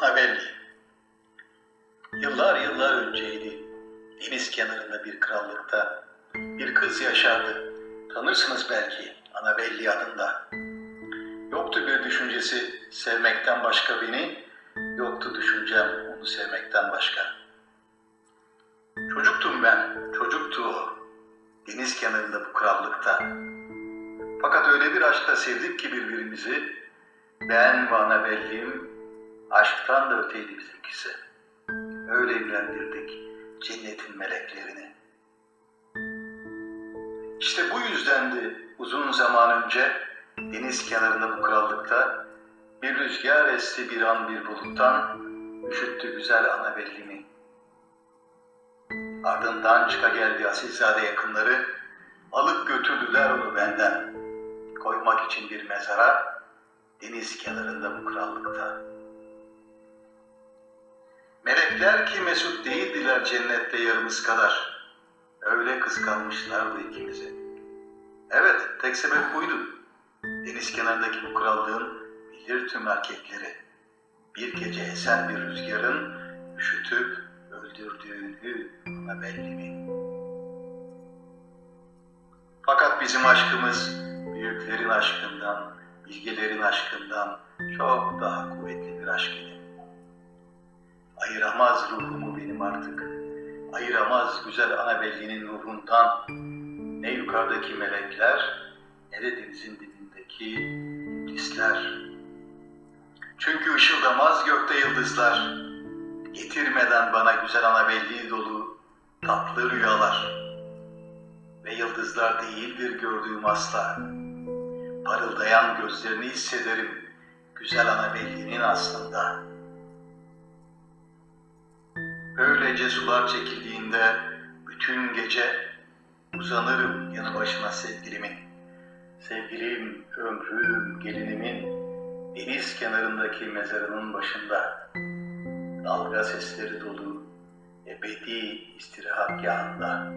Anavelli. Yıllar yıllar önceydi. Deniz kenarında bir krallıkta bir kız yaşardı. Tanırsınız belki Anavelli adında. Yoktu bir düşüncesi sevmekten başka beni, yoktu düşüncem onu sevmekten başka. Çocuktum ben, çocuktu o. Deniz kenarında bu krallıkta. Fakat öyle bir aşkla sevdik ki birbirimizi, ben ve Anabelli'm aşktan da öteydi bizimkisi. Öyle evlendirdik cennetin meleklerini. İşte bu yüzdendi uzun zaman önce deniz kenarında bu krallıkta bir rüzgar esti bir an bir buluttan üşüttü güzel Anabelli'mi. Ardından çıka geldi asilzade yakınları alıp götürdüler onu benden koymak için bir mezara deniz kenarında bu krallıkta. Melekler ki mesut değildiler cennette yarımız kadar. Öyle kıskanmışlardı ikimizi. Evet, tek sebep buydu. Deniz kenarındaki bu krallığın bilir tüm erkekleri. Bir gece esen bir rüzgarın üşütüp öldürdüğünü ona belli mi? Fakat bizim aşkımız büyüklerin aşkından, bilgelerin aşkından çok daha kuvvetli bir aşk idi. Ayıramaz ruhumu benim artık. Ayıramaz güzel Anabelli'nin ruhundan. Ne yukarıdaki melekler ne de denizin dibindeki iblisler. Çünkü ışıldamaz gökte yıldızlar. Getirmeden bana güzel Anabelli dolu tatlı rüyalar. Ve yıldızlar değildir gördüğüm asla. Parıldayan gözlerini hissederim güzel Anabelli'nin aslında.'' Öylece sular çekildiğinde bütün gece uzanırım yanı başına sevgilimin. Sevgilim, ömrüm, gelinimin deniz kenarındaki mezarının başında. Dalga sesleri dolu ebedi istirahat yağında.